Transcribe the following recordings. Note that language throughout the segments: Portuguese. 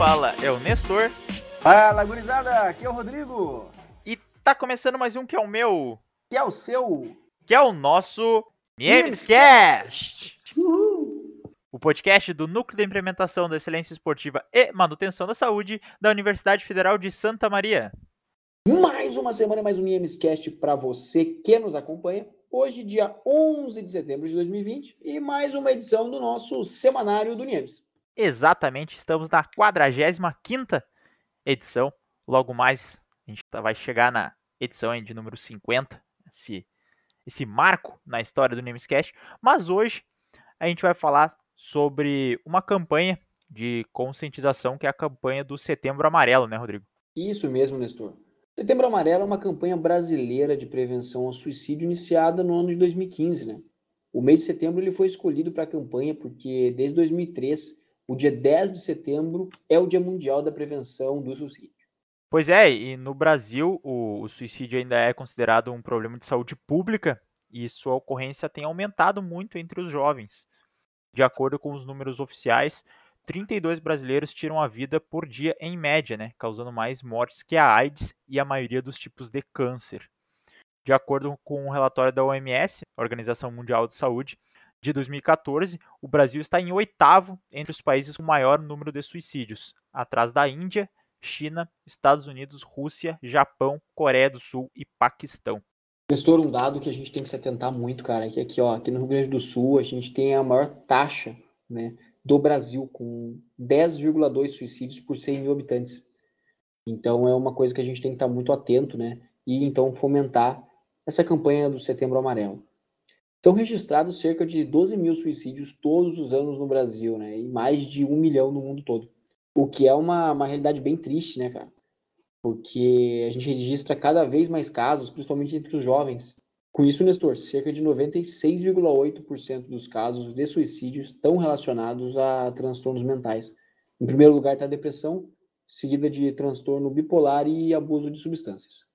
fala é o Nestor. Fala, gurizada, aqui é o Rodrigo. E tá começando mais um que é o meu. Que é o seu. Que é o nosso Memescast. O podcast do Núcleo de Implementação da Excelência Esportiva e Manutenção da Saúde da Universidade Federal de Santa Maria. Mais uma semana, mais um Memescast para você que nos acompanha. Hoje, dia 11 de setembro de 2020, e mais uma edição do nosso semanário do NIEMS. Exatamente, estamos na 45 edição. Logo mais, a gente tá, vai chegar na edição de número 50, esse, esse marco na história do Namescast. Mas hoje a gente vai falar sobre uma campanha de conscientização que é a campanha do Setembro Amarelo, né, Rodrigo? Isso mesmo, Nestor. Setembro Amarelo é uma campanha brasileira de prevenção ao suicídio iniciada no ano de 2015, né? O mês de setembro ele foi escolhido para a campanha porque desde 2003, o dia 10 de setembro é o Dia Mundial da Prevenção do Suicídio. Pois é, e no Brasil o, o suicídio ainda é considerado um problema de saúde pública e sua ocorrência tem aumentado muito entre os jovens. De acordo com os números oficiais, 32 brasileiros tiram a vida por dia em média, né, causando mais mortes que a AIDS e a maioria dos tipos de câncer. De acordo com um relatório da OMS, Organização Mundial de Saúde, de 2014, o Brasil está em oitavo entre os países com maior número de suicídios, atrás da Índia, China, Estados Unidos, Rússia, Japão, Coreia do Sul e Paquistão. Nestor, um dado que a gente tem que se atentar muito, cara, é que aqui, ó, aqui no Rio Grande do Sul a gente tem a maior taxa, né, do Brasil, com 10,2 suicídios por 100 mil habitantes. Então é uma coisa que a gente tem que estar muito atento, né? E então fomentar essa campanha do Setembro Amarelo. São registrados cerca de 12 mil suicídios todos os anos no Brasil, né? E mais de um milhão no mundo todo. O que é uma, uma realidade bem triste, né, cara? Porque a gente registra cada vez mais casos, principalmente entre os jovens, com isso, Nestor, cerca de 96,8% dos casos de suicídio estão relacionados a transtornos mentais. Em primeiro lugar está a depressão, seguida de transtorno bipolar e abuso de substâncias.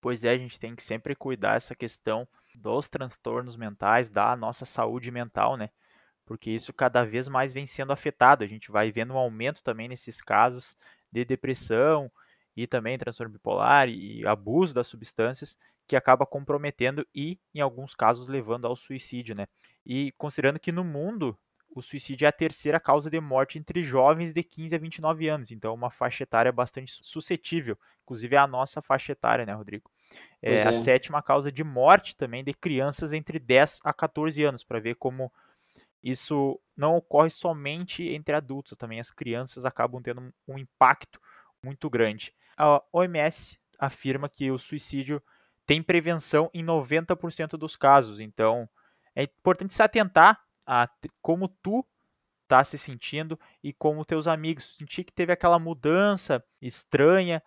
Pois é, a gente tem que sempre cuidar essa questão dos transtornos mentais, da nossa saúde mental, né? Porque isso cada vez mais vem sendo afetado. A gente vai vendo um aumento também nesses casos de depressão e também transtorno bipolar e abuso das substâncias que acaba comprometendo e, em alguns casos, levando ao suicídio, né? E considerando que no mundo o suicídio é a terceira causa de morte entre jovens de 15 a 29 anos, então é uma faixa etária bastante suscetível, inclusive é a nossa faixa etária, né, Rodrigo? É, é. a sétima causa de morte também de crianças entre 10 a 14 anos, para ver como isso não ocorre somente entre adultos, também as crianças acabam tendo um impacto muito grande. A OMS afirma que o suicídio tem prevenção em 90% dos casos. Então, é importante se atentar a como tu tá se sentindo e como teus amigos sentir que teve aquela mudança estranha.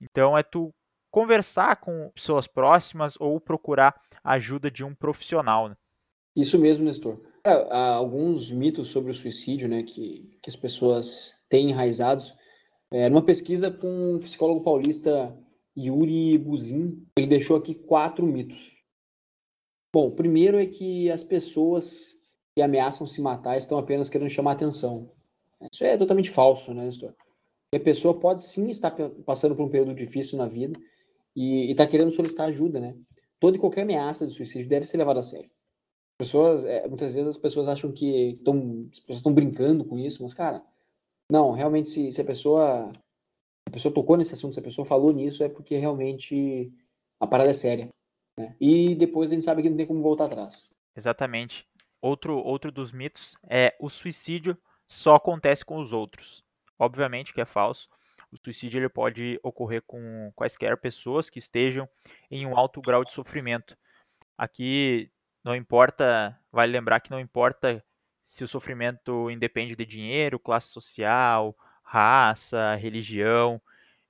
Então, é tu conversar com pessoas próximas ou procurar ajuda de um profissional. Né? Isso mesmo, Nestor. Há alguns mitos sobre o suicídio, né, que, que as pessoas têm enraizados. É, numa pesquisa com um psicólogo paulista Yuri Buzin, ele deixou aqui quatro mitos. Bom, o primeiro é que as pessoas que ameaçam se matar estão apenas querendo chamar atenção. Isso é totalmente falso, né, Nestor? a pessoa pode sim estar passando por um período difícil na vida e está querendo solicitar ajuda, né? Toda e qualquer ameaça de suicídio deve ser levada a sério. Pessoas, é, muitas vezes as pessoas acham que estão, estão brincando com isso, mas cara, não, realmente se, se a pessoa a pessoa tocou nesse assunto, se a pessoa falou nisso, é porque realmente a parada é séria. Né? E depois a gente sabe que não tem como voltar atrás. Exatamente. Outro, outro dos mitos é o suicídio só acontece com os outros. Obviamente que é falso. O suicídio ele pode ocorrer com quaisquer pessoas que estejam em um alto grau de sofrimento. Aqui não importa, vale lembrar que não importa se o sofrimento independe de dinheiro, classe social, raça, religião.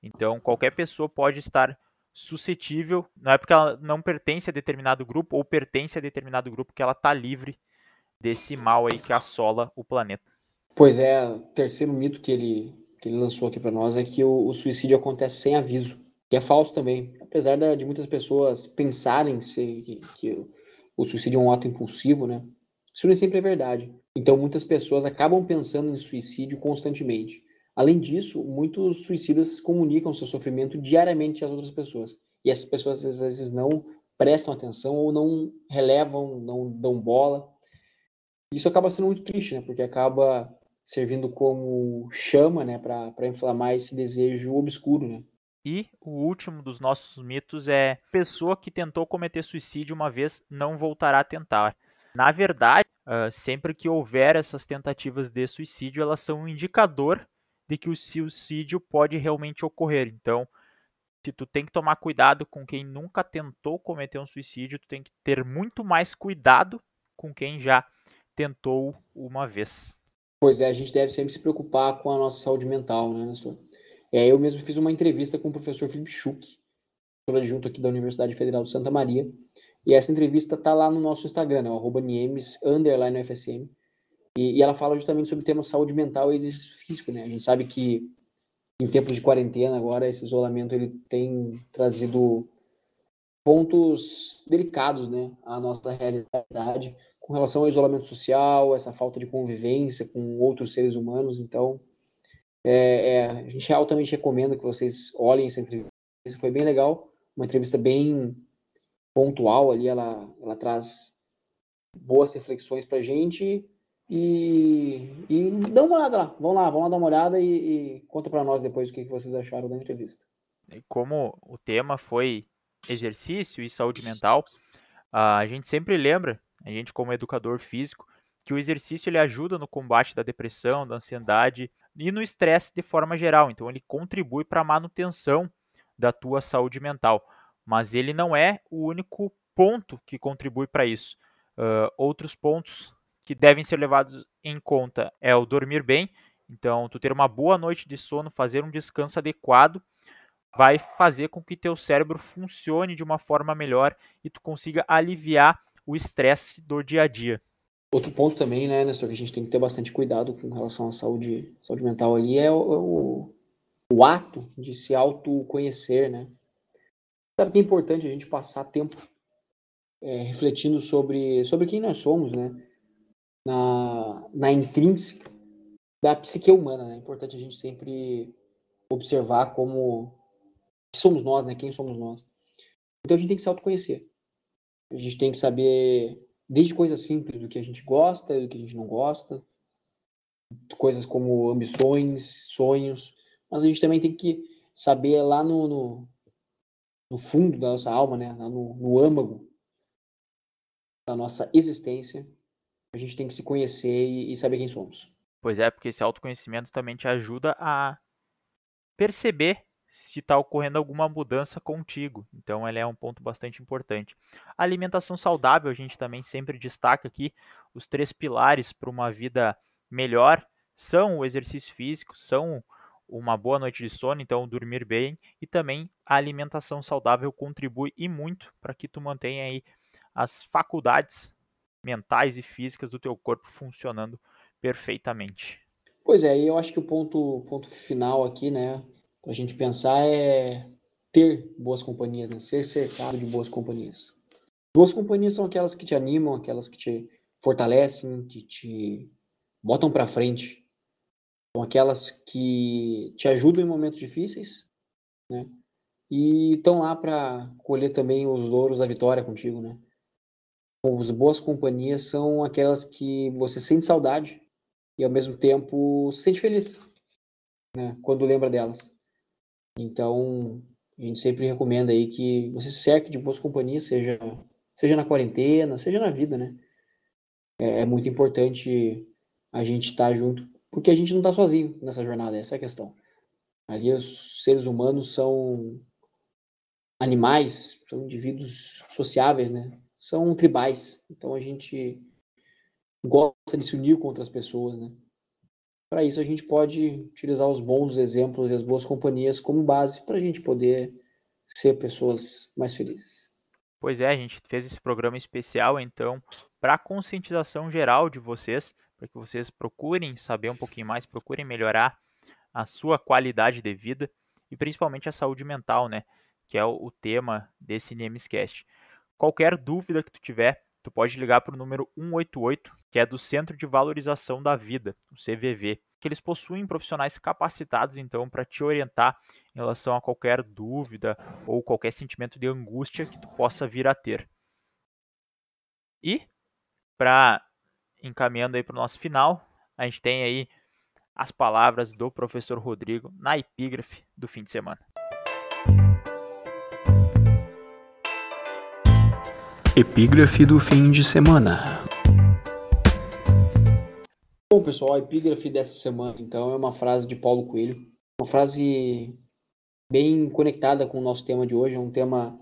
Então, qualquer pessoa pode estar suscetível, não é porque ela não pertence a determinado grupo ou pertence a determinado grupo que ela está livre desse mal aí que assola o planeta. Pois é, terceiro mito que ele, que ele lançou aqui para nós é que o, o, suicídio acontece sem aviso, que é falso também. Apesar de, de muitas pessoas pensarem se, que, que o suicídio é um ato impulsivo, né? Isso nem sempre é verdade. Então, muitas pessoas acabam pensando em suicídio constantemente Além disso, muitos suicidas comunicam seu sofrimento diariamente às outras pessoas. E essas pessoas às vezes não prestam atenção ou não relevam, não dão bola. Isso acaba sendo muito triste, né? Porque acaba servindo como chama, né, para inflamar esse desejo obscuro, né? E o último dos nossos mitos é: pessoa que tentou cometer suicídio uma vez não voltará a tentar. Na verdade, uh, sempre que houver essas tentativas de suicídio, elas são um indicador de que o suicídio pode realmente ocorrer. Então, se tu tem que tomar cuidado com quem nunca tentou cometer um suicídio, tu tem que ter muito mais cuidado com quem já tentou uma vez. Pois é, a gente deve sempre se preocupar com a nossa saúde mental, né, Nestor? É, eu mesmo fiz uma entrevista com o professor Felipe Schuch, adjunto aqui da Universidade Federal de Santa Maria, e essa entrevista está lá no nosso Instagram, né, arroba Niemes, e, e, ela fala justamente sobre o tema saúde mental e exercício físico, né? A gente sabe que em tempos de quarentena agora esse isolamento ele tem trazido pontos delicados, né, à nossa realidade com relação ao isolamento social, essa falta de convivência com outros seres humanos. Então, é, é, a gente altamente recomenda que vocês olhem essa entrevista. Foi bem legal, uma entrevista bem pontual ali. Ela, ela traz boas reflexões para a gente e, e dá uma olhada lá. Vão lá, vão lá dar uma olhada e, e conta para nós depois o que vocês acharam da entrevista. Como o tema foi exercício e saúde mental, a gente sempre lembra, a gente como educador físico, que o exercício ele ajuda no combate da depressão, da ansiedade e no estresse de forma geral. Então ele contribui para a manutenção da tua saúde mental, mas ele não é o único ponto que contribui para isso. Uh, outros pontos que devem ser levados em conta é o dormir bem. Então, tu ter uma boa noite de sono, fazer um descanso adequado, vai fazer com que teu cérebro funcione de uma forma melhor e tu consiga aliviar o estresse do dia a dia. Outro ponto também, né, Nestor, que a gente tem que ter bastante cuidado com relação à saúde, saúde mental ali é o, o, o ato de se autoconhecer, né? Sabe que é importante a gente passar tempo é, refletindo sobre, sobre quem nós somos, né? na, na intrínseca da psique humana. Né? É importante a gente sempre observar como somos nós, né? Quem somos nós. Então a gente tem que se autoconhecer. A gente tem que saber, desde coisas simples, do que a gente gosta, do que a gente não gosta, coisas como ambições, sonhos, mas a gente também tem que saber lá no, no, no fundo da nossa alma, né? no, no âmago da nossa existência, a gente tem que se conhecer e, e saber quem somos. Pois é, porque esse autoconhecimento também te ajuda a perceber se está ocorrendo alguma mudança contigo. Então, ele é um ponto bastante importante. A alimentação saudável, a gente também sempre destaca aqui os três pilares para uma vida melhor são o exercício físico, são uma boa noite de sono, então dormir bem e também a alimentação saudável contribui e muito para que tu mantenha aí as faculdades mentais e físicas do teu corpo funcionando perfeitamente. Pois é, e eu acho que o ponto, ponto final aqui, né, para a gente pensar é ter boas companhias, né, ser cercado de boas companhias. Boas companhias são aquelas que te animam, aquelas que te fortalecem, que te botam para frente. São aquelas que te ajudam em momentos difíceis, né? E estão lá para colher também os louros da vitória contigo, né? As boas companhias são aquelas que você sente saudade e ao mesmo tempo se sente feliz, né, quando lembra delas. Então, a gente sempre recomenda aí que você se cerque de boas companhias, seja, seja na quarentena, seja na vida, né? É, é muito importante a gente estar tá junto, porque a gente não está sozinho nessa jornada, essa é a questão. Ali os seres humanos são animais, são indivíduos sociáveis, né? são tribais. Então a gente gosta de se unir com outras pessoas, né? Para isso a gente pode utilizar os bons exemplos e as boas companhias como base para a gente poder ser pessoas mais felizes. Pois é, a gente fez esse programa especial então para conscientização geral de vocês, para que vocês procurem saber um pouquinho mais, procurem melhorar a sua qualidade de vida e principalmente a saúde mental, né? Que é o, tema desse Nemescast. Qualquer dúvida que tu tiver, tu pode ligar para o número 188, que é do Centro de Valorização da Vida, o CVV. que eles possuem profissionais capacitados então para te orientar em relação a qualquer dúvida ou qualquer sentimento de angústia que tu possa vir a ter. E para encaminhando aí para o nosso final, a gente tem aí as palavras do professor Rodrigo na epígrafe do fim de semana. Epígrafe do fim de semana. Bom, pessoal, a epígrafe dessa semana, então, é uma frase de Paulo Coelho. Uma frase bem conectada com o nosso tema de hoje. É um tema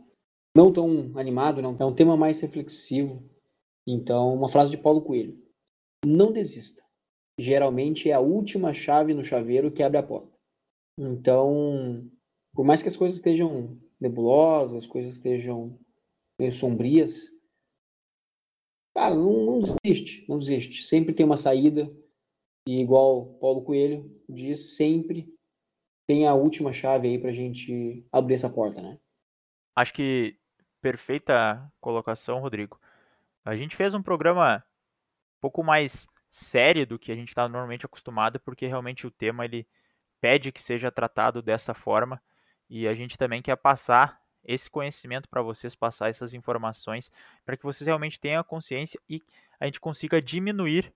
não tão animado, não. É um tema mais reflexivo. Então, uma frase de Paulo Coelho. Não desista geralmente é a última chave no chaveiro que abre a porta. Então, por mais que as coisas estejam nebulosas, as coisas estejam meio sombrias, cara, não, não desiste, não desiste. Sempre tem uma saída. E igual Paulo Coelho diz, sempre tem a última chave aí pra gente abrir essa porta, né? Acho que perfeita colocação, Rodrigo. A gente fez um programa um pouco mais séria do que a gente está normalmente acostumado, porque realmente o tema ele pede que seja tratado dessa forma e a gente também quer passar esse conhecimento para vocês, passar essas informações para que vocês realmente tenham a consciência e a gente consiga diminuir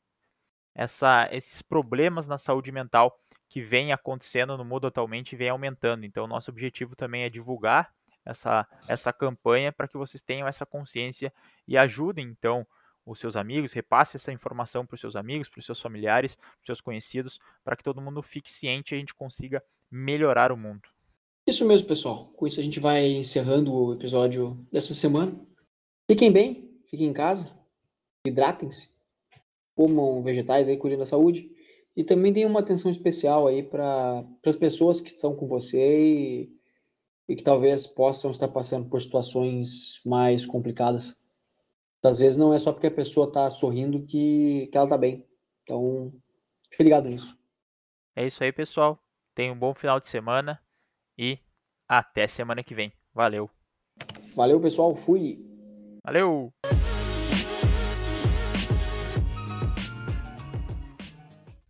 essa, esses problemas na saúde mental que vem acontecendo no mundo atualmente e vem aumentando. Então, nosso objetivo também é divulgar essa, essa campanha para que vocês tenham essa consciência e ajudem, então, os seus amigos, repasse essa informação para os seus amigos, para os seus familiares, para os seus conhecidos, para que todo mundo fique ciente e a gente consiga melhorar o mundo. Isso mesmo, pessoal. Com isso a gente vai encerrando o episódio dessa semana. Fiquem bem, fiquem em casa, hidratem-se, comam vegetais aí, cuidem da saúde. E também tenham uma atenção especial aí para as pessoas que estão com você e, e que talvez possam estar passando por situações mais complicadas às vezes não é só porque a pessoa está sorrindo que, que ela está bem. Então, fique ligado nisso. É isso aí, pessoal. Tenha um bom final de semana e até semana que vem. Valeu. Valeu, pessoal. Fui. Valeu.